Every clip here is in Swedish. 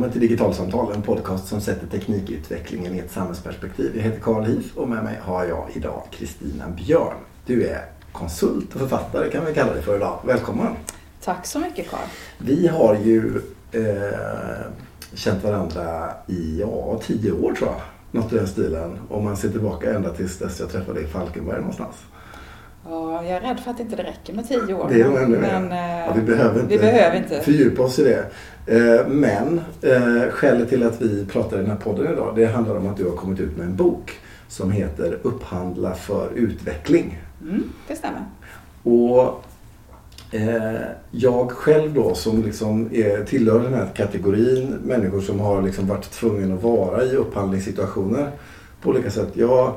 Välkommen till Digitalsamtal, en podcast som sätter teknikutvecklingen i ett samhällsperspektiv. Jag heter Karl Hif och med mig har jag idag Kristina Björn. Du är konsult och författare kan vi kalla dig för idag. Välkommen! Tack så mycket Karl. Vi har ju eh, känt varandra i ja, tio år tror jag. Något i den stilen. Om man ser tillbaka ända tills dess jag träffade dig i Falkenberg någonstans. Ja, jag är rädd för att inte det räcker med tio år. Det är nog ännu men, mer. eh, Ja, vi behöver inte, vi behöver inte. fördjupa oss i det. Eh, Men eh, skälet till att vi pratar i den här podden idag det handlar om att du har kommit ut med en bok som heter Upphandla för utveckling. Mm, det stämmer. Och eh, jag själv då som liksom är, tillhör den här kategorin människor som har liksom varit tvungen att vara i upphandlingssituationer på olika sätt. Jag,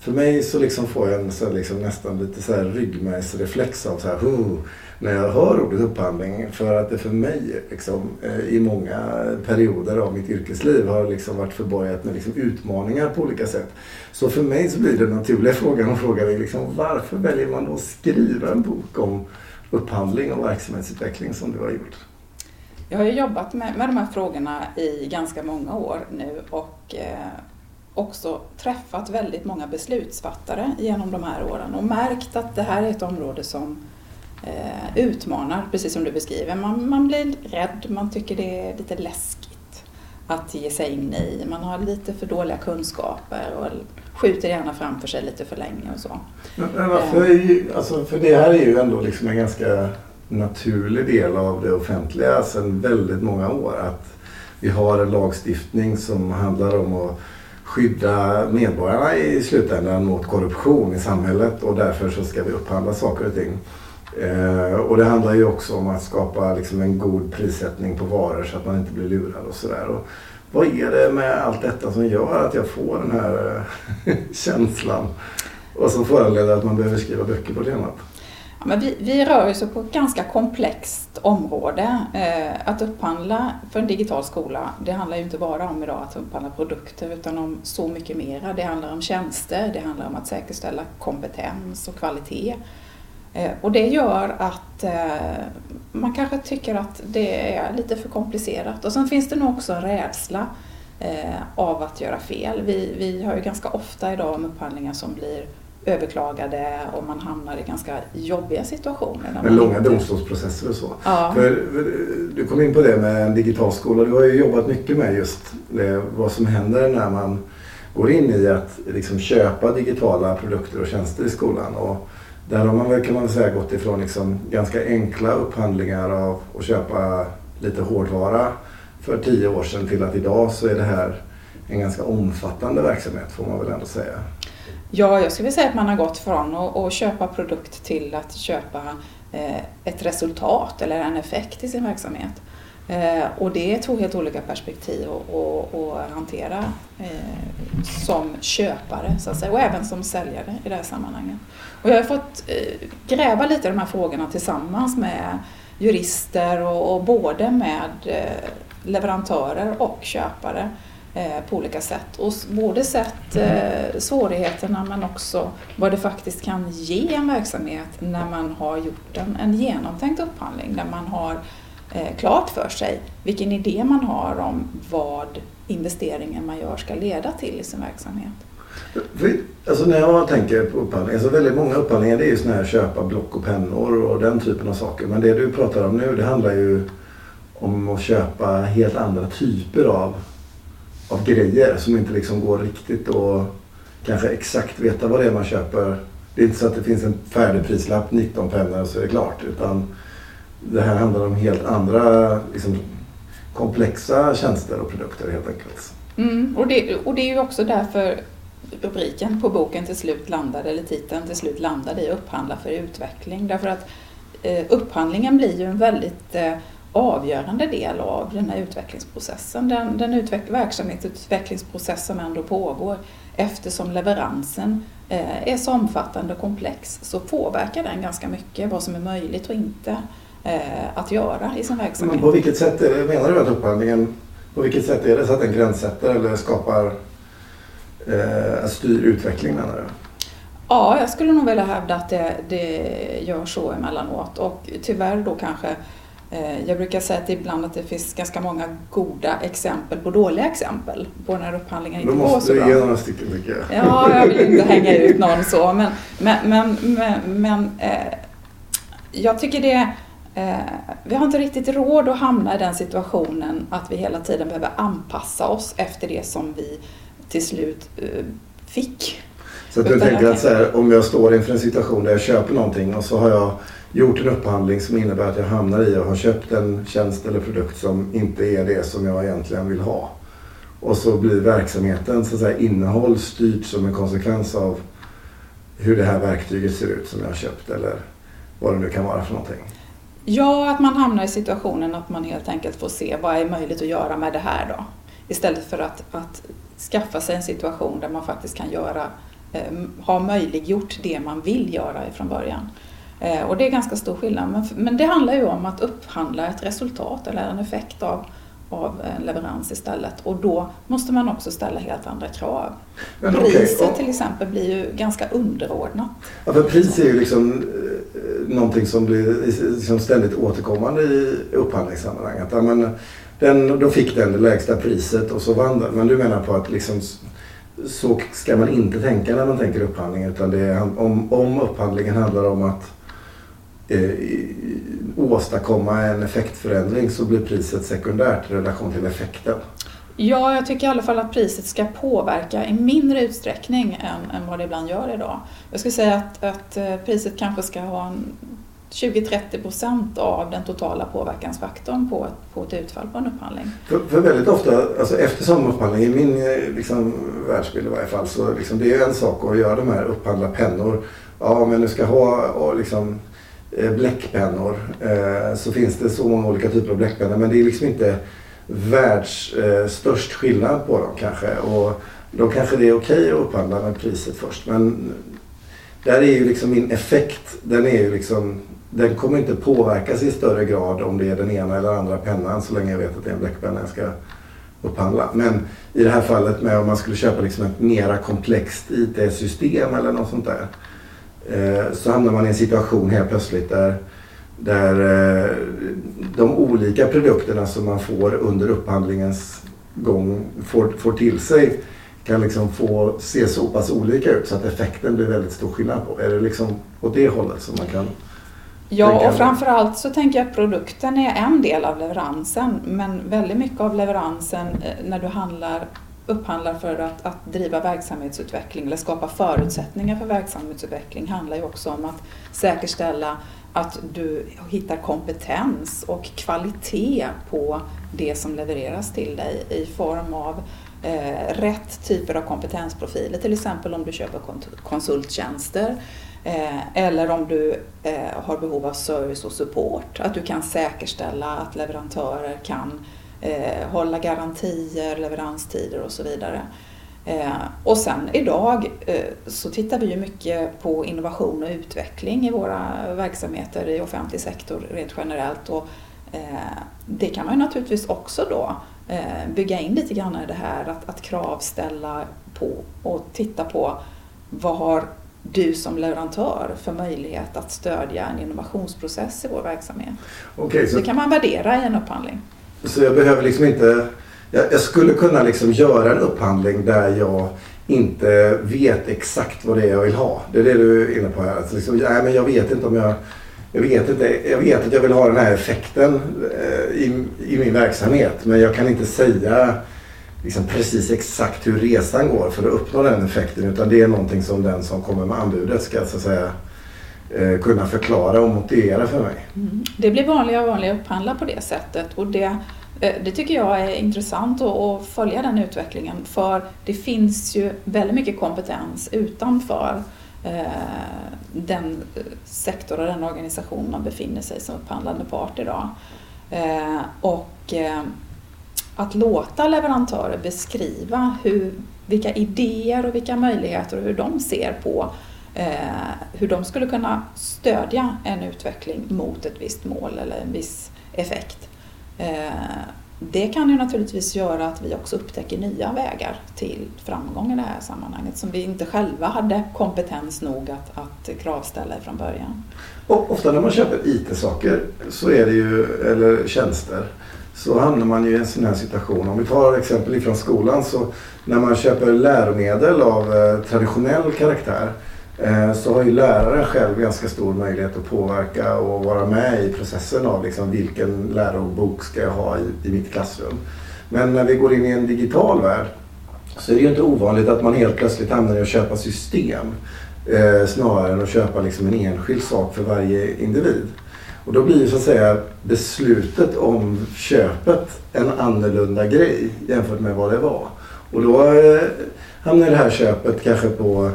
för mig så liksom får jag en så liksom nästan lite så här ryggmärgsreflex av så här, "Huh", när jag hör ordet upphandling. För att det för mig liksom, eh, i många perioder av mitt yrkesliv har liksom varit förborgat med liksom utmaningar på olika sätt. Så för mig så blir den naturliga frågan att fråga mig liksom, varför väljer man då att skriva en bok om upphandling och verksamhetsutveckling som du har gjort? Jag har ju jobbat med, med de här frågorna i ganska många år nu och eh, också träffat väldigt många beslutsfattare genom de här åren och märkt att det här är ett område som eh, utmanar, precis som du beskriver. Man, man blir rädd, man tycker det är lite läskigt att ge sig in i. Man har lite för dåliga kunskaper och skjuter gärna framför sig lite för länge och så. Men, men varför eh. alltså, för det här är ju ändå liksom en ganska naturlig del av det offentliga sedan väldigt många år. Att vi har en lagstiftning som handlar om att skydda medborgarna i slutändan mot korruption i samhället och därför så ska vi upphandla saker och ting. Eh, och det handlar ju också om att skapa liksom en god prissättning på varor så att man inte blir lurad och sådär. Och Vad är det med allt detta som gör att jag får den här eh, känslan och som föranleder att man behöver skriva böcker på temat? Ja, men vi, vi rör oss på ett ganska komplext område. Eh, att upphandla för en digital skola, det handlar ju inte bara om idag att upphandla produkter utan om så mycket mera. Det handlar om tjänster, det handlar om att säkerställa kompetens och kvalitet. Eh, och det gör att eh, man kanske tycker att det är lite för komplicerat. Och sen finns det nog också en rädsla eh, av att göra fel. Vi, vi har ju ganska ofta idag om upphandlingar som blir överklagade och man hamnar i ganska jobbiga situationer. Med långa inte- domstolsprocesser och så. Ja. För, du kom in på det med en digital skola. Du har ju jobbat mycket med just det, vad som händer när man går in i att liksom köpa digitala produkter och tjänster i skolan. Och där har man väl kan man säga gått ifrån liksom ganska enkla upphandlingar av att köpa lite hårdvara för tio år sedan till att idag så är det här en ganska omfattande verksamhet får man väl ändå säga. Ja, jag skulle säga att man har gått från att, att köpa produkt till att köpa eh, ett resultat eller en effekt i sin verksamhet. Eh, och det är två helt olika perspektiv att, att, att hantera eh, som köpare så att säga, och även som säljare i det här sammanhanget. Och jag har fått eh, gräva lite i de här frågorna tillsammans med jurister och, och både med eh, leverantörer och köpare Eh, på olika sätt. Och både sett eh, svårigheterna men också vad det faktiskt kan ge en verksamhet när man har gjort en, en genomtänkt upphandling. Där man har eh, klart för sig vilken idé man har om vad investeringen man gör ska leda till i sin verksamhet. För, alltså när jag tänker på upphandling, alltså väldigt många upphandlingar det är ju sådana här köpa block och pennor och den typen av saker. Men det du pratar om nu det handlar ju om att köpa helt andra typer av, av grejer som inte liksom går riktigt och kanske exakt veta vad det är man köper. Det är inte så att det finns en färdig prislapp, 19 pennor och så är det klart. Utan det här handlar om helt andra liksom, komplexa tjänster och produkter helt enkelt. Mm, och, det, och det är ju också därför rubriken på boken till slut landade, eller titeln till slut landade i Upphandla för utveckling. Därför att eh, upphandlingen blir ju en väldigt eh, avgörande del av den här utvecklingsprocessen. Den, den utveck- verksamhetsutvecklingsprocess som ändå pågår eftersom leveransen eh, är så omfattande och komplex så påverkar den ganska mycket vad som är möjligt och inte eh, att göra i sin verksamhet. Men på vilket sätt menar du att upphandlingen, på vilket sätt är det så att den gränssätter eller skapar, eh, styr utveckling menar du? Ja, jag skulle nog vilja hävda att det, det gör så emellanåt och tyvärr då kanske jag brukar säga att ibland att det finns ganska många goda exempel på dåliga exempel på när upphandlingen inte går så bra. Då måste du ge några stycken tycker jag. Ja, jag vill inte hänga ut någon så men, men, men, men, men eh, jag tycker det eh, vi har inte riktigt råd att hamna i den situationen att vi hela tiden behöver anpassa oss efter det som vi till slut eh, fick. Så att du tänker att här, om jag står inför en situation där jag köper någonting och så har jag gjort en upphandling som innebär att jag hamnar i och har köpt en tjänst eller produkt som inte är det som jag egentligen vill ha. Och så blir verksamheten så att säga, innehåll styrt som en konsekvens av hur det här verktyget ser ut som jag har köpt eller vad det nu kan vara för någonting. Ja, att man hamnar i situationen att man helt enkelt får se vad är möjligt att göra med det här då. Istället för att, att skaffa sig en situation där man faktiskt kan göra, eh, ha möjliggjort det man vill göra ifrån början. Eh, och det är ganska stor skillnad. Men, men det handlar ju om att upphandla ett resultat eller en effekt av, av en leverans istället. Och då måste man också ställa helt andra krav. Men Priset okay. till exempel blir ju ganska underordnat. Ja, för pris är ju liksom eh, någonting som blir liksom ständigt återkommande i upphandlingssammanhang. Att, men, den, då fick den det lägsta priset och så vann den. Men du menar på att liksom, så ska man inte tänka när man tänker upphandling. Utan det är, om, om upphandlingen handlar om att eh, åstadkomma en effektförändring så blir priset sekundärt i relation till effekten. Ja, jag tycker i alla fall att priset ska påverka i mindre utsträckning än, än vad det ibland gör idag. Jag skulle säga att, att eh, priset kanske ska ha en 20-30 procent av den totala påverkansfaktorn på, på ett utfall på en upphandling. För, för väldigt ofta, alltså eftersom upphandling, i min eh, liksom, världsbild i varje fall, så liksom, det är en sak att göra de här upphandla pennor. Ja, men du ska ha och liksom, Eh, bläckpennor eh, så finns det så många olika typer av bläckpennor men det är liksom inte världsstörst eh, störst skillnad på dem kanske. Och då kanske det är okej okay att upphandla med priset först. Men där är ju liksom min effekt, den är ju liksom den kommer inte påverkas i större grad om det är den ena eller andra pennan så länge jag vet att det är en bläckpenna jag ska upphandla. Men i det här fallet med om man skulle köpa liksom ett mera komplext IT-system eller något sånt där så hamnar man i en situation helt plötsligt där, där eh, de olika produkterna som man får under upphandlingens gång får, får till sig kan liksom få se så pass olika ut så att effekten blir väldigt stor skillnad på. Är det liksom åt det hållet som man kan Ja, och framförallt så tänker jag att produkten är en del av leveransen men väldigt mycket av leveransen eh, när du handlar upphandlar för att, att driva verksamhetsutveckling eller skapa förutsättningar för verksamhetsutveckling handlar ju också om att säkerställa att du hittar kompetens och kvalitet på det som levereras till dig i form av eh, rätt typer av kompetensprofiler, till exempel om du köper konsulttjänster eh, eller om du eh, har behov av service och support, att du kan säkerställa att leverantörer kan eh, hålla garantier, leveranstider och så vidare. Eh, och sen idag eh, så tittar vi ju mycket på innovation och utveckling i våra verksamheter i offentlig sektor rent generellt. Och, eh, det kan man ju naturligtvis också då eh, bygga in lite grann i det här att, att kravställa på och titta på vad har du som leverantör för möjlighet att stödja en innovationsprocess i vår verksamhet. Okay, så... Det kan man värdera i en upphandling. Så jag behöver liksom inte... Jag, jag, skulle kunna liksom göra en upphandling där jag inte vet exakt vad det är jag vill ha. Det är det du är inne på här. Alltså liksom, nej, men jag vet inte om jag... Jag vet, inte, jag vet att jag vill ha den här effekten eh, i, i min verksamhet men jag kan inte säga liksom precis exakt hur resan går för att uppnå den effekten utan det är någonting som den som kommer med anbudet ska så att säga eh, kunna förklara och motivera för mig. Mm. Det blir vanligare och vanligare att upphandla på det sättet och det, Eh, det tycker jag är intressant att följa den utvecklingen för det finns ju väldigt mycket kompetens utanför eh, den eh, sektor och den organisation man befinner sig som upphandlande part idag. Och att låta leverantörer beskriva hur, vilka idéer och vilka möjligheter och hur de ser på hur de skulle kunna stödja en utveckling mot ett visst mål eller en viss effekt. Eh, det kan ju naturligtvis göra att vi också upptäcker nya vägar till framgång i det här sammanhanget som vi inte själva hade kompetens nog att, att kravställa från början. Och ofta när man köper IT-saker så är det ju, eller tjänster, så hamnar man ju i en sån här situation. Om vi tar exempel ifrån skolan så när man köper läromedel av eh, traditionell karaktär Eh, så har ju läraren själv ganska stor möjlighet att påverka och vara med i processen av liksom vilken lärobok ska jag ha i, i mitt klassrum. Men när vi går in i en digital värld så är det ju inte ovanligt att man helt plötsligt hamnar i att köpa system eh, snarare än att köpa liksom en enskild sak för varje individ. Och då blir så att säga beslutet om köpet en annorlunda grej jämfört med vad det var. Och då eh, hamnar det här köpet kanske på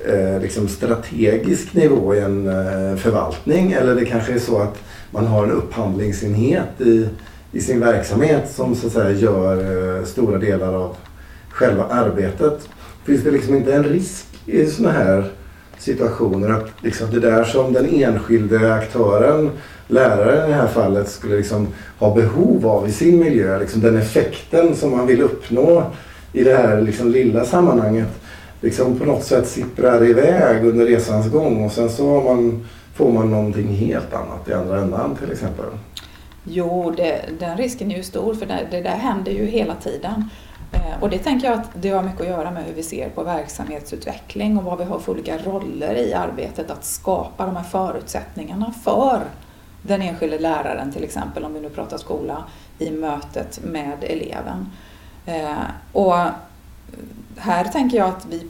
eh, liksom strategisk nivå i en eh, förvaltning eller det kanske är så att man har en upphandlingsenhet i, i sin verksamhet som så att säga gör eh, stora delar av själva arbetet. Finns det liksom inte en risk i sådana här situationer att liksom det där som den enskilde aktören läraren i det här fallet skulle liksom ha behov av i sin miljö. Liksom den effekten som man vill uppnå i det här liksom lilla sammanhanget. Liksom på något sätt sipprar iväg under resans gång och sen så man, får man någonting helt annat i andra ändan till exempel. Jo, det, den risken är ju stor för det, det där händer ju hela tiden. Eh, och det tänker jag att det har mycket att göra med hur vi ser på verksamhetsutveckling och vad vi har för olika roller i arbetet att skapa de här förutsättningarna för den enskilde läraren till exempel, om vi nu pratar skola, i mötet med eleven. Eh, och här tänker jag att vi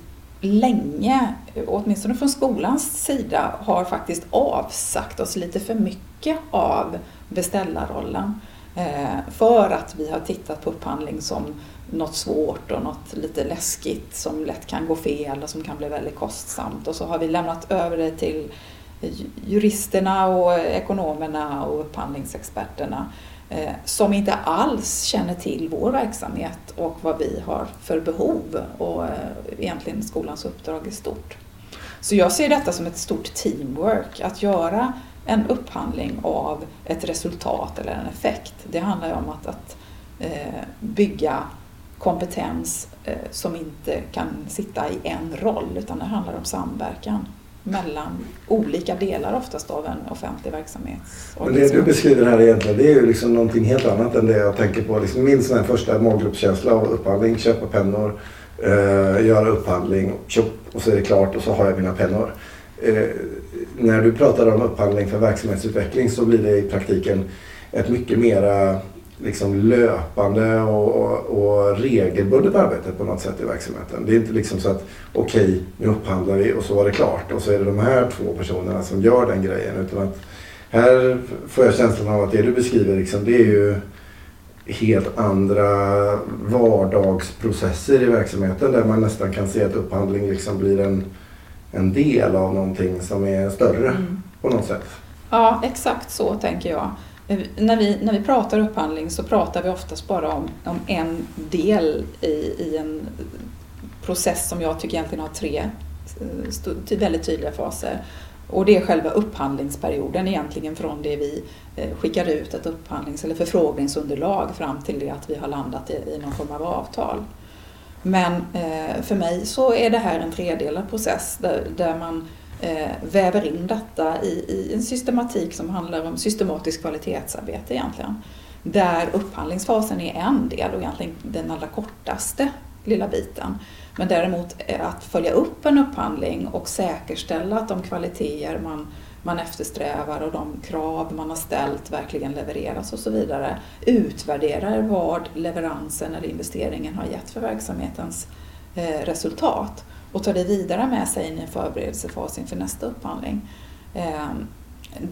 länge, åtminstone från skolans sida, har faktiskt avsagt oss lite för mycket av beställarrollen. Eh, för att vi har tittat på upphandling som något svårt och något lite läskigt som lätt kan gå fel och som kan bli väldigt kostsamt. Och så har vi lämnat över det till juristerna och ekonomerna och upphandlingsexperterna Eh, som inte alls känner till vår verksamhet och vad vi har för behov och eh, egentligen skolans uppdrag i stort. Så jag ser detta som ett stort teamwork, att göra en upphandling av ett resultat eller en effekt. Det handlar ju om att, att eh, bygga kompetens eh, som inte kan sitta i en roll utan det handlar om samverkan mellan olika delar oftast av en offentlig verksamhet. Men det du beskriver här egentligen det är ju liksom någonting helt annat än det jag tänker på. Liksom min sån första målgruppskänsla av upphandling, köpa pennor, eh, göra upphandling, köp, och så är det klart och så har jag mina pennor. Eh, när du pratar om upphandling för verksamhetsutveckling så blir det i praktiken ett mycket mera liksom löpande och, och, och, regelbundet arbete på något sätt i verksamheten. Det är inte liksom så att okej, okay, nu upphandlar vi och så var det klart och så är det de här två personerna som gör den grejen. Utan att här får jag känslan av att det du beskriver liksom, det är ju helt andra vardagsprocesser i verksamheten där man nästan kan se att upphandling liksom blir en, en del av någonting som är större mm. på något sätt. Ja, exakt så tänker jag. Eh, när vi, när vi pratar upphandling så pratar vi oftast bara om, om en del i, i en process som jag tycker egentligen har tre eh, väldigt tydliga faser. Och det är själva upphandlingsperioden egentligen från det vi eh, skickar ut ett upphandlings eller förfrågningsunderlag fram till det att vi har landat i, någon form av avtal. Men för mig så är det här en tredelad process där, där man Eh, väver in detta i, i, en systematik som handlar om systematiskt kvalitetsarbete egentligen. Där upphandlingsfasen är en del och egentligen den allra kortaste lilla biten. Men däremot att följa upp en upphandling och säkerställa att de kvaliteter man, man eftersträvar och de krav man har ställt verkligen levereras och så vidare. Utvärderar vad leveransen eller investeringen har gett för verksamhetens eh, resultat och tar det vidare med sig in i en förberedelsefas inför nästa upphandling. Ehm,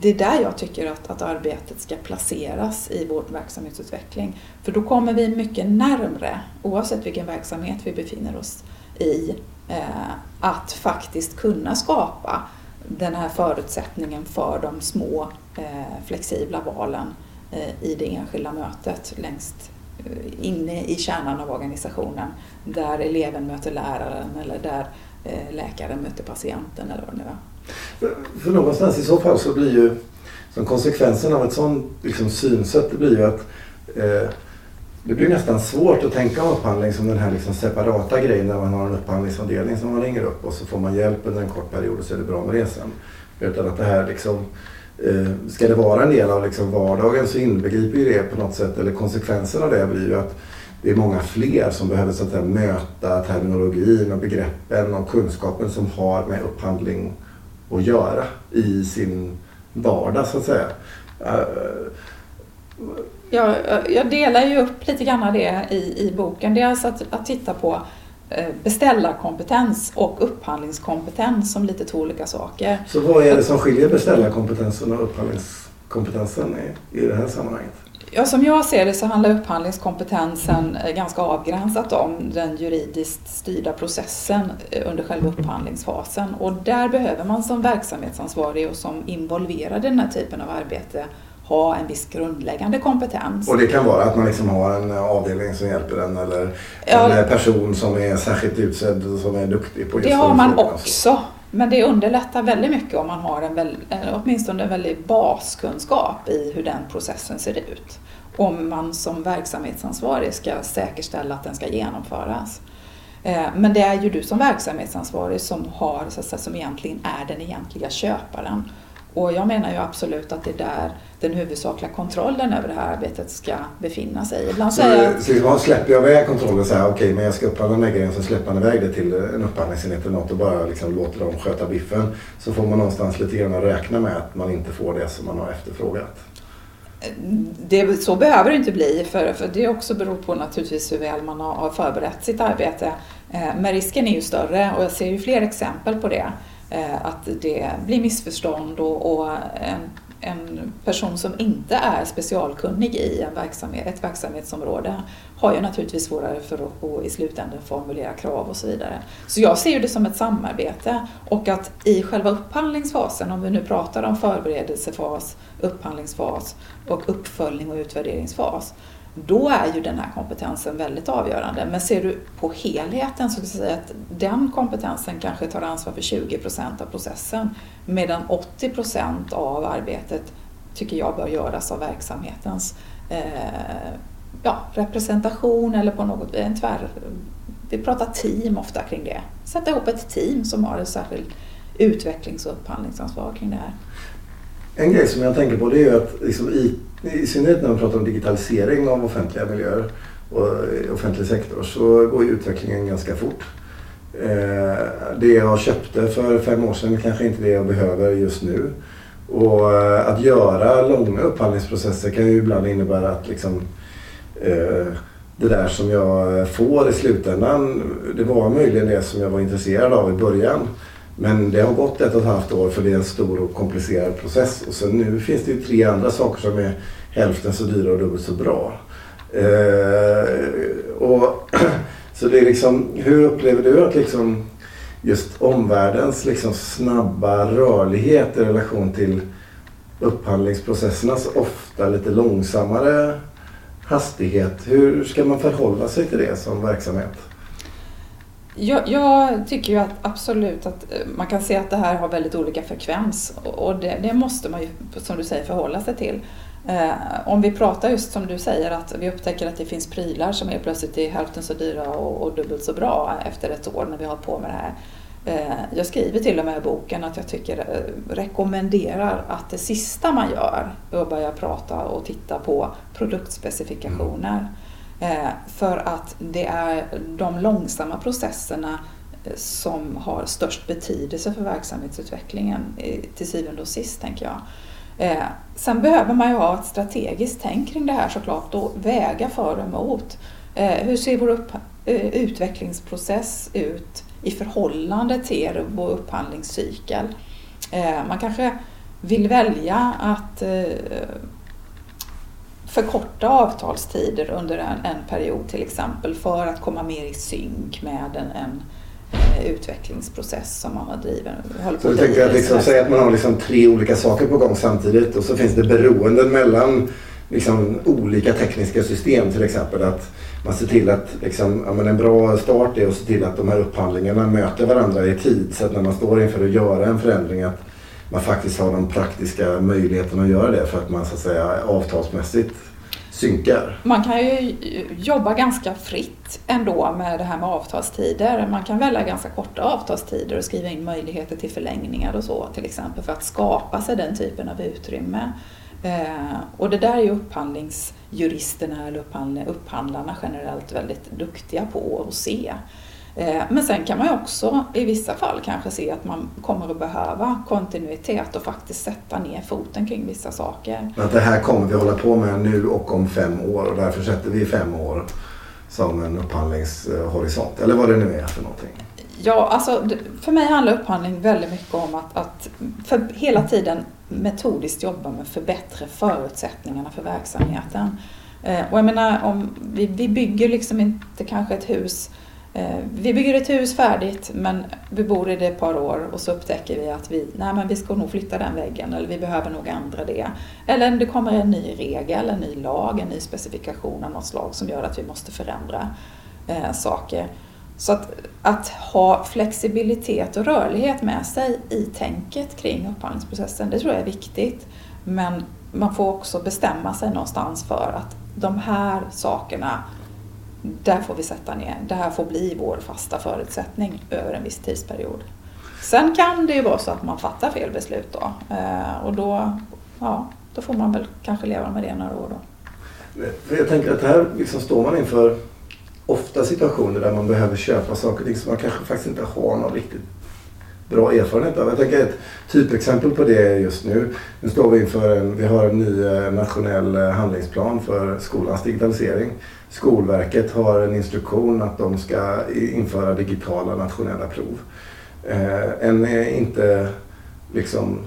det är där jag tycker att, att arbetet ska placeras i vår verksamhetsutveckling. För då kommer vi mycket närmre, oavsett vilken verksamhet vi befinner oss i, eh, att faktiskt kunna skapa den här förutsättningen för de små eh, flexibla valen eh, i det enskilda mötet längst Eh, inne i kärnan av organisationen där eleven möter läraren eller där eh, läkaren möter patienten eller vad det nu är. För någonstans i så fall så blir ju som konsekvensen av ett sådant liksom, synsätt det blir ju att eh, det blir nästan svårt att tänka upphandling som den här liksom separata grejen där man har en upphandlingsavdelning som man ringer upp och så får man hjälp under en kort period och så är det bra med det sen. Utan att det här liksom, eh, Eh, ska det vara en del av liksom vardagen så inbegriper ju det på något sätt, eller konsekvensen av det blir ju att det är många fler som behöver så att säga, möta terminologin och begreppen och kunskapen som har med upphandling att göra i sin vardag så att säga. Jag, jag delar ju upp lite grann det i, i boken. Det är alltså att, att titta på eh, beställarkompetens och upphandlingskompetens som lite två olika saker. Så vad är det som skiljer beställarkompetensen och upphandlingskompetensen i, i det här sammanhanget? Ja, som jag ser det så handlar upphandlingskompetensen eh, ganska avgränsat om den juridiskt styrda processen eh, under själva upphandlingsfasen. Och där behöver man som verksamhetsansvarig och som involverad i den här typen av arbete ha en viss grundläggande kompetens. Och det kan vara att man liksom har en avdelning som hjälper en eller ja, en person som är särskilt utsedd och som är duktig på just Det har man också. Men det underlättar väldigt mycket om man har en väl, åtminstone en väldig baskunskap i hur den processen ser ut. Om man som verksamhetsansvarig ska säkerställa att den ska genomföras. Eh, men det är ju du som verksamhetsansvarig som, har, så att säga, som egentligen är den egentliga köparen. Och jag menar ju absolut att det är där den huvudsakliga kontrollen över det här arbetet ska befinna sig. Ibland så, säger så man släpper jag iväg kontrollen och säger okej okay, men jag ska upphandla den här grejen så släpper man iväg det till en upphandlingsenhet eller något och bara liksom låter dem sköta biffen. Så får man någonstans lite grann räkna med att man inte får det som man har efterfrågat. Det, så behöver det inte bli för, för det också beror på naturligtvis hur väl man har, har förberett sitt arbete. Eh, men risken är ju större och jag ser ju fler exempel på det. Eh, att det blir missförstånd och, och en, en, person som inte är specialkunnig i en verksamhet, ett verksamhetsområde har ju naturligtvis svårare för att, och i slutändan formulera krav och så vidare. Så jag ser det som ett samarbete och att i själva upphandlingsfasen, om vi nu pratar om förberedelsefas, upphandlingsfas och uppföljning och utvärderingsfas, då är ju den här kompetensen väldigt avgörande. Men ser du på helheten så kan jag säga att den kompetensen kanske tar ansvar för 20 procent av processen medan 80 procent av arbetet tycker jag bör göras av verksamhetens eh, ja, representation eller på något en tvär... Vi pratar team ofta kring det. Sätta ihop ett team som har ett särskilt utvecklings och upphandlingsansvar kring det här. En grej som jag tänker på det är att liksom i i synnerhet när man pratar om digitalisering av offentliga miljöer och eh, offentlig sektor så går ju utvecklingen ganska fort. Eh, det jag köpte för fem år sedan kanske inte det jag behöver just nu. Och eh, att göra långa upphandlingsprocesser kan ju ibland innebära att liksom, eh, det där som jag får i slutändan, det var möjligen det som jag var intresserad av i början. Men det har gått ett och ett halvt år för det är en stor och komplicerad process. Och sen nu finns det ju tre andra saker som är hälften så dyra och dubbelt så bra. Eh, och, så det är liksom, hur upplever du att liksom just omvärldens liksom snabba rörlighet i relation till upphandlingsprocessernas ofta lite långsammare hastighet. Hur ska man förhålla sig till det som verksamhet? Jag, jag, tycker ju att absolut att eh, man kan se att det här har väldigt olika frekvens och det, det måste man ju, som du säger, förhålla sig till. Eh, om vi pratar just som du säger att vi upptäcker att det finns prylar som är plötsligt är hälften så dyra och, och dubbelt så bra efter ett år när vi har på med det här. Eh, jag skriver till och med i boken att jag tycker, eh, rekommenderar att det sista man gör är att börja prata och titta på produktspecifikationer. Mm. Eh, för att det är de långsamma processerna eh, som har störst betydelse för verksamhetsutvecklingen eh, till syvende och sist, tänker jag. Eh, sen behöver man ju ha ett strategiskt tänk kring det här såklart och väga för och emot. hur ser vår upp, utvecklingsprocess ut i förhållande till vår upphandlingscykel? man kanske vill välja att förkorta avtalstider under en, en, period till exempel för att komma mer i synk med en, en eh, utvecklingsprocess som man har drivit. Så du tänker att liksom, säga att man har liksom tre olika saker på gång samtidigt och så finns det beroenden mellan liksom, olika tekniska system till exempel. Att man ser till att liksom, ja, en bra start är att se till att de här upphandlingarna möter varandra i tid så att när man står inför att göra en förändring att man faktiskt har de praktiska möjligheterna att göra det för att man så att säga avtalsmässigt synkar. Man kan ju jobba ganska fritt ändå med det här med avtalstider. Man kan välja ganska korta avtalstider och skriva in möjligheter till förlängningar och så till exempel för att skapa sig den typen av utrymme. Eh, och det där är ju upphandlingsjuristerna eller upphandlarna generellt väldigt duktiga på att se. Eh, men sen kan man ju också i vissa fall kanske se att man kommer att behöva kontinuitet och faktiskt sätta ner foten kring vissa saker. Att det här kommer vi hålla på med nu och om fem år och därför sätter vi fem år som en upphandlingshorisont. Eller vad det nu är för någonting. Ja, alltså för mig handlar upphandling väldigt mycket om att, att för hela tiden metodiskt jobba med att förbättra förutsättningarna för verksamheten. Eh, och jag menar, om vi, vi bygger liksom inte kanske ett hus Eh, vi bygger ett hus färdigt men vi bor i det ett par år och så upptäcker vi att vi, nej men vi ska nog flytta den väggen eller vi behöver nog ändra det. Eller det kommer en ny regel, en ny lag, en ny specifikation av något slag som gör att vi måste förändra eh, saker. Så att, att ha flexibilitet och rörlighet med sig i tänket kring upphandlingsprocessen, det tror jag är viktigt. Men man får också bestämma sig någonstans för att de här sakerna där får vi sätta ner, det här får bli vår fasta förutsättning över en viss tidsperiod. Sen kan det ju vara så att man fattar fel beslut då eh, och då, ja, då får man väl kanske leva med det några år då. Jag tänker att här liksom står man inför ofta situationer där man behöver köpa saker och ting som man kanske faktiskt inte har någon riktigt bra erfarenhet av. Jag tänker ett typexempel på det just nu. Nu står vi inför en, vi har en ny eh, nationell eh, handlingsplan för skolans digitalisering. Skolverket har en instruktion att de ska införa digitala nationella prov. Eh, en är inte liksom,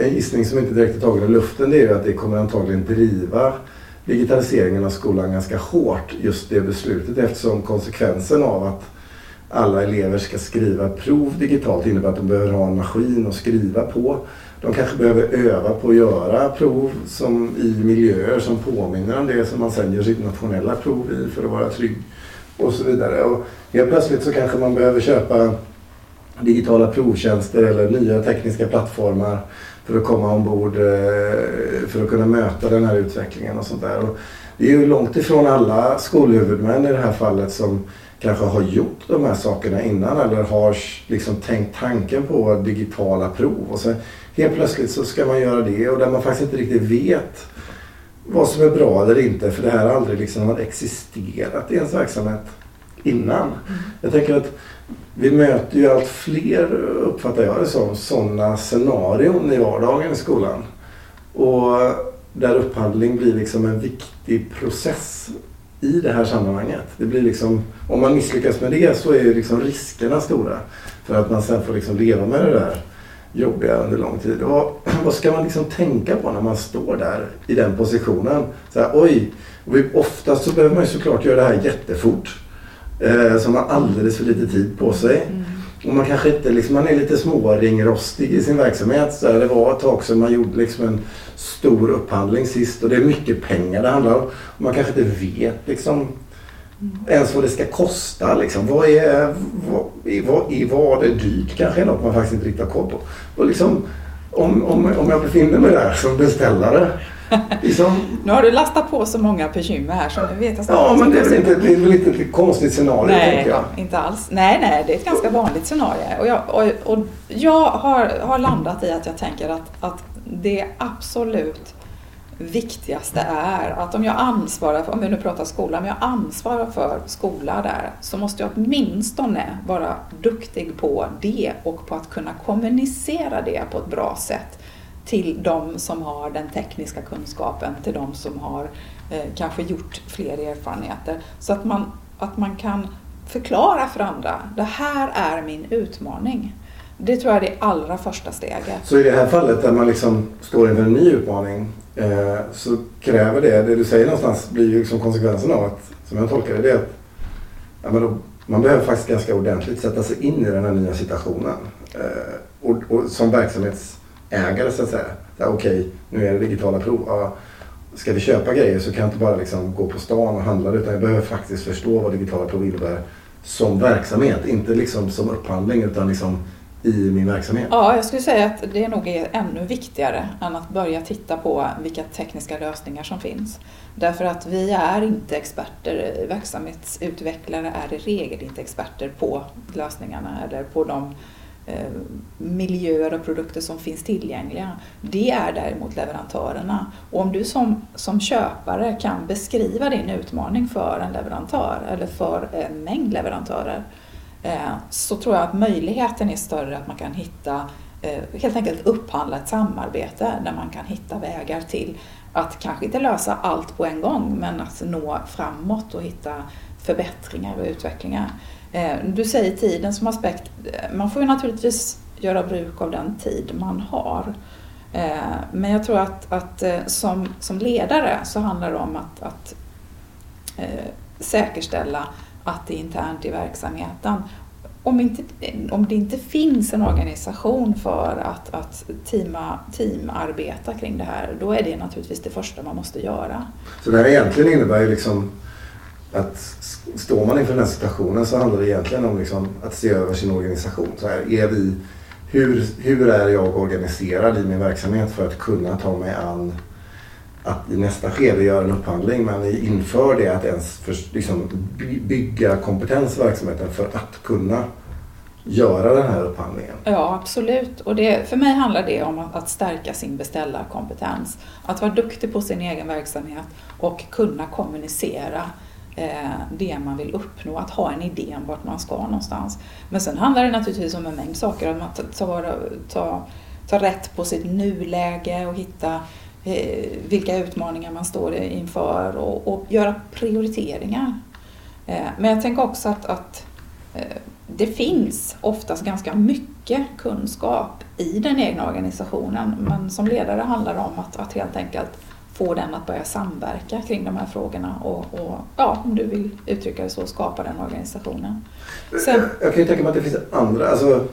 en gissning som inte direkt är tagen i luften det är ju att det kommer antagligen driva digitaliseringen av skolan ganska hårt just det beslutet eftersom konsekvensen av att alla elever ska skriva prov digitalt innebär att de behöver ha en maskin att skriva på. De kanske behöver öva på att göra prov som i miljöer som påminner om det som man sen gör sitt nationella prov i för att vara trygg och så vidare. Och helt plötsligt så kanske man behöver köpa digitala provtjänster eller nya tekniska plattformar för att komma ombord eh, för att kunna möta den här utvecklingen och sånt där. Och det är ju långt ifrån alla skolhuvudmän i det här fallet som kanske har gjort de här sakerna innan eller har liksom tänkt tanken på digitala prov. Och så helt plötsligt så ska man göra det och där man faktiskt inte riktigt vet vad som är bra eller inte för det här har aldrig liksom har existerat i ens verksamhet innan. Mm. Jag tänker att vi möter ju allt fler, uppfattar jag det som, sådana scenarion i vardagen i skolan. Och där upphandling blir liksom en viktig process i det här sammanhanget. Det blir liksom, om man misslyckas med det så är ju liksom riskerna stora för att man sen får liksom leva med det där jobbiga under lång tid. Och vad ska man liksom tänka på när man står där i den positionen? Så här, oj, oftast så behöver man ju såklart göra det här jättefort. Eh, så man har alldeles för lite tid på sig. Mm. Och man kanske inte, liksom, man är lite småringrostig i sin verksamhet. Så det var ett tag sedan man gjorde liksom en stor upphandling sist och det är mycket pengar det handlar om. Och man kanske inte vet liksom mm. ens vad det ska kosta. Liksom. Vad, är, vad, vad, är, vad är dyrt kanske är något man faktiskt inte riktigt har koll på. Och liksom, om, om, om jag befinner mig där som beställare Liksom... Nu har du lastat på så många bekymmer här så nu vet jag Ja, men det är, väl inte, det är väl inte ett konstigt scenario nej, tänker jag. inte alls. Nej, nej, det är ett ganska vanligt scenario. Och jag, och, och jag har, har landat i att jag tänker att, att det absolut viktigaste är att om jag ansvarar för, om vi nu pratar skola, om jag ansvarar för skola där så måste jag åtminstone vara duktig på det och på att kunna kommunicera det på ett bra sätt till de som har den tekniska kunskapen, till de som har eh, kanske gjort fler erfarenheter. Så att man, att man kan förklara för andra, det här är min utmaning. Det tror jag är det allra första steget. Så i det här fallet där man liksom står inför en ny utmaning eh, så kräver det, det du säger någonstans blir ju liksom konsekvensen av att, som jag tolkar det, det är att ja, men då, man behöver faktiskt ganska ordentligt sätta sig in i den här nya situationen. Eh, och, och som verksamhets ägare så att säga. Okej, okay, nu är det digitala prov. Ja, ska vi köpa grejer så kan jag inte bara liksom gå på stan och handla utan jag behöver faktiskt förstå vad digitala prov innebär som verksamhet. Inte liksom som upphandling utan liksom i min verksamhet? Ja, jag skulle säga att det nog är ännu viktigare än att börja titta på vilka tekniska lösningar som finns. Därför att vi är inte experter, verksamhetsutvecklare är i regel inte experter på lösningarna eller på de Eh, miljöer och produkter som finns tillgängliga. Det är däremot leverantörerna. Och om du som, som köpare kan beskriva din utmaning för en leverantör eller för en mängd leverantörer eh, så tror jag att möjligheten är större att man kan hitta, eh, helt enkelt upphandla ett samarbete där man kan hitta vägar till att kanske inte lösa allt på en gång men att nå framåt och hitta förbättringar och utvecklingar. Eh, du säger tiden som aspekt. Eh, man får ju naturligtvis göra bruk av den tid man har. Eh, men jag tror att, att som, som ledare så handlar det om att, att säkerställa att det är internt i verksamheten. Om, inte, om det inte finns en organisation för att, att teama, teamarbeta kring det här, då är det naturligtvis det första man måste göra. Så det här egentligen innebär ju liksom att står man inför den här situationen så handlar det egentligen om liksom att se över sin organisation. Så här, är vi, hur, hur är jag organiserad i min verksamhet för att kunna ta mig an att i nästa skede göra en upphandling men inför det att ens för, liksom, bygga kompetens i verksamheten för att kunna göra den här upphandlingen. Ja, absolut. Och det, för mig handlar det om att stärka sin beställarkompetens. Att vara duktig på sin egen verksamhet och kunna kommunicera Eh, det man vill uppnå, att ha en idé om vart man ska någonstans. Men sen handlar det naturligtvis om en mängd saker, att man tar, tar, tar rätt på sitt nuläge och hitta Eh, vilka utmaningar man står inför och, och göra prioriteringar. Eh, men jag tänker också att, att eh, det finns oftast ganska mycket kunskap i den egna organisationen men som ledare handlar det om att, att helt enkelt få den att börja samverka kring de här frågorna och, och ja, om du vill uttrycka det så, skapa den organisationen. Sen, jag kan ju tänka mig att det finns andra, alltså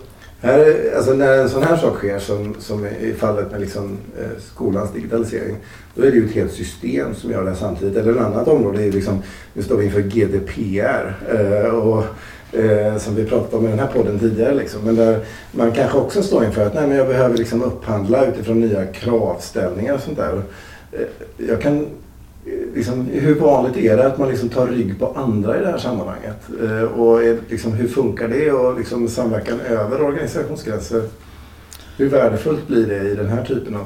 här, alltså när en sån här sak sker som, som i fallet med liksom, eh, skolans digitalisering. Då är det ju ett helt system som gör det samtidigt. Eller ett annat område är ju liksom, nu står vi inför GDPR. Eh, och, eh, som vi pratade om i den här podden tidigare. Liksom. Men där man kanske också står inför att nej, men jag behöver liksom upphandla utifrån nya kravställningar och sånt där. Eh, jag kan eh, liksom, hur vanligt är det att man liksom tar rygg på andra i det här sammanhanget? Eh, och är, liksom, hur funkar det och liksom, samverkan över organisationsgränser? Hur värdefullt blir det i den här typen av,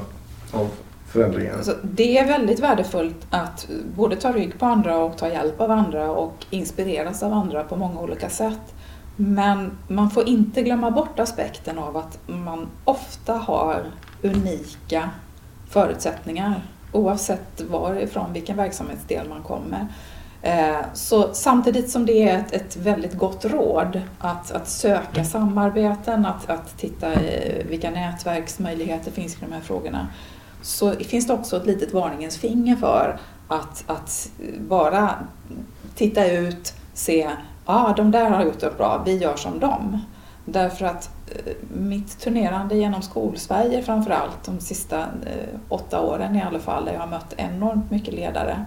av förändringar? Alltså, det är väldigt värdefullt att både ta rygg på andra och ta hjälp av andra och inspireras av andra på många olika sätt. Men man får inte glömma bort aspekten av att man ofta har unika förutsättningar oavsett varifrån, vilken verksamhetsdel man kommer. Eh, så samtidigt som det är ett, ett väldigt gott råd att, att söka samarbeten, att, att titta vilka nätverksmöjligheter finns i de här frågorna, så finns det också ett litet varningens finger för att, att bara titta ut, se, ja ah, de där har gjort det bra, vi gör som dem. Därför att Eh, mitt turnerande genom Skolsverige framförallt de sista eh, åtta åren i alla fall, där jag har mött enormt mycket ledare,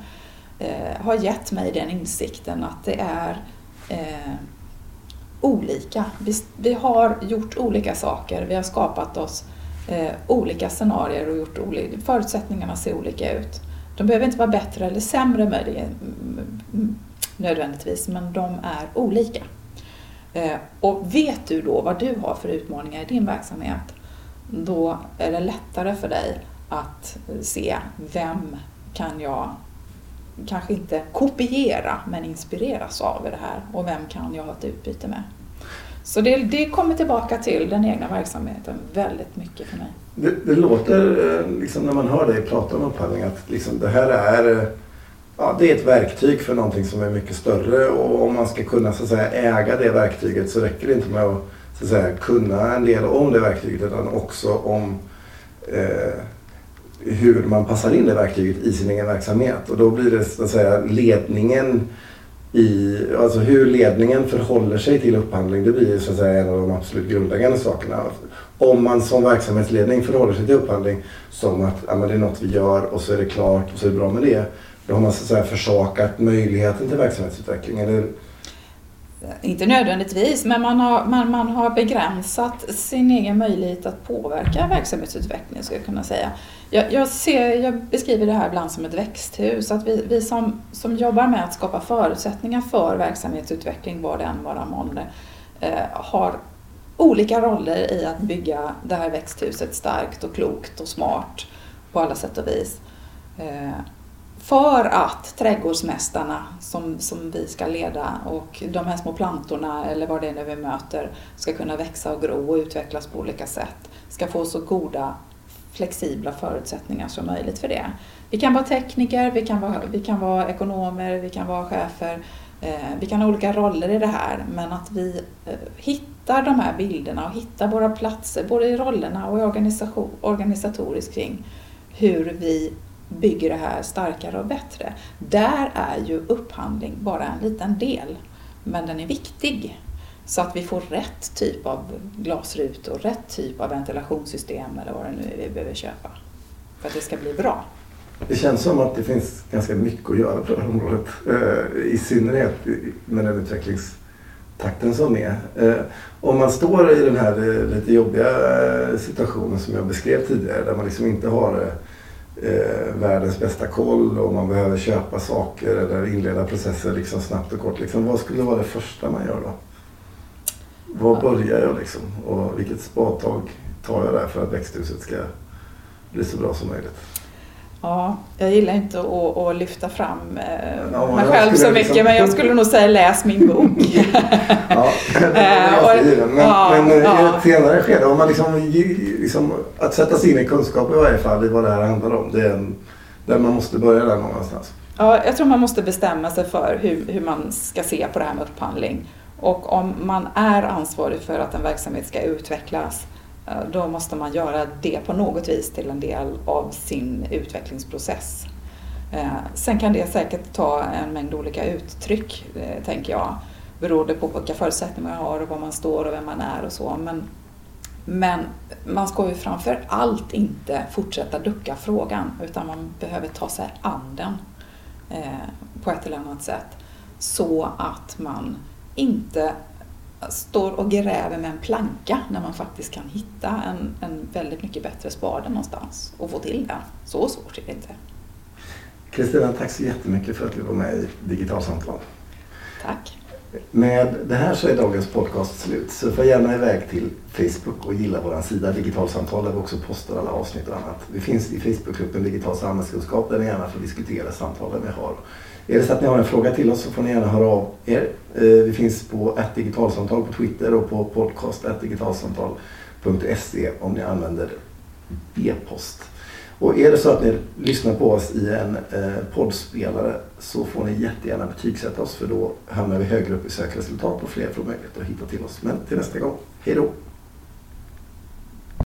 eh, har gett mig den insikten att det är olika. Vi, har gjort olika saker, vi har skapat oss olika scenarier och gjort olika, förutsättningarna ser olika ut. De behöver inte vara bättre eller sämre mm, mm, mm, nödvändigtvis, men de är olika. Eh, och vet du då vad du har för utmaningar i din verksamhet, då är det lättare för dig att se vem kan jag kanske inte kopiera men inspireras av i det här och vem kan jag ha ett utbyte med. Så det, det kommer tillbaka till den egna verksamheten väldigt mycket för mig. Det, det låter eh, liksom när man hör dig prata om upphandling att liksom det här är ja, det är ett verktyg för någonting som är mycket större och om man ska kunna så att säga, äga det verktyget så räcker det inte med att, så att säga, kunna en del om det verktyget utan också om eh, hur man passar in det verktyget i sin egen verksamhet. Och då blir det så att säga ledningen i, alltså hur ledningen förhåller sig till upphandling, det blir så att säga en av de absolut grundläggande sakerna. Om man som verksamhetsledning förhåller sig till upphandling som att ja, men det är något vi gör och så är det klart och så är det bra med det har man så att säga försakat möjligheten till verksamhetsutveckling. Eller inte nödvändigtvis, men man har, man, man har begränsat sin egen möjlighet att påverka verksamhetsutvecklingen skulle jag kunna säga. Jag, jag, ser, jag beskriver det här ibland som ett växthus, att vi, vi som, som jobbar med att skapa förutsättningar för verksamhetsutveckling, vad det än vara månde, eh, har olika roller i att bygga det här växthuset starkt och klokt och smart på alla sätt och vis. Eh, för att trädgårdsmästarna som, som vi ska leda och de här små plantorna eller vad det är vi möter ska kunna växa och gro och utvecklas på olika sätt. Ska få så goda flexibla förutsättningar som möjligt för det. Vi kan vara tekniker, vi kan vara, vi kan vara ekonomer, vi kan vara chefer. Eh, vi kan ha olika roller i det här men att vi eh, hittar de här bilderna och hittar våra platser både i rollerna och i organisatoriskt kring hur vi bygger det här starkare och bättre. Där är ju upphandling bara en liten del, men den är viktig. Så att vi får rätt typ av glasrutor, rätt typ av ventilationssystem eller vad det nu är vi behöver köpa för att det ska bli bra. Det känns som att det finns ganska mycket att göra på det här området. Eh, I synnerhet med den utvecklingstakten som är. Eh, om man står i den här eh, lite jobbiga situationen som jag beskrev tidigare där man liksom inte har eh, världens bästa koll och man behöver köpa saker eller inleda processer liksom snabbt och kort. Liksom, vad skulle vara det första man gör då? Var börjar jag liksom? Och vilket spadtag tar jag där för att växthuset ska bli så bra som möjligt? Ja, jag gillar inte att, att lyfta fram eh, ja, mig själv så mycket liksom... men jag skulle nog säga läs min bok. ja, det var men, ja, men ja. i ett senare skede, om man liksom, liksom, att sätta sig in i kunskap i varje fall i vad det här handlar om. Det är en, där man måste börja där någonstans. Ja, jag tror man måste bestämma sig för hur, hur man ska se på det här med upphandling. Och om man är ansvarig för att en verksamhet ska utvecklas Eh, Eh, då måste man göra det på något vis till en del av sin utvecklingsprocess. Eh, sen kan det säkert ta en mängd olika uttryck, eh, tänker jag, beroende på vilka förutsättningar man har och var man står och vem man är och så. Men, men man ska ju framför allt inte fortsätta ducka frågan utan man behöver ta sig an den på ett eller annat sätt så att man inte står och gräver med en planka när man faktiskt kan hitta en, en väldigt mycket bättre spade någonstans och få till den. Så svårt är det inte. Kristina, tack så jättemycket för att du var med i Digitalsamtal. Tack. Med det här så är dagens podcast slut. Så får gärna iväg till Facebook och gilla vår sida Digitalsamtal där vi också postar alla avsnitt och annat. Vi finns i Facebookgruppen Digital samhällskunskap där ni gärna får diskutera samtalen vi har. Är det så att ni har en fråga till oss så får ni gärna höra av er. Eh, vi finns på digitalsamtal på Twitter och på podcast.digitalsamtal.se om ni använder e-post. Och är det så att ni lyssnar på oss i en eh, poddspelare så får ni jättegärna betygsätta oss för då hamnar vi högre upp i sökresultat och fler får möjlighet att hitta till oss. Men till nästa gång, hej då!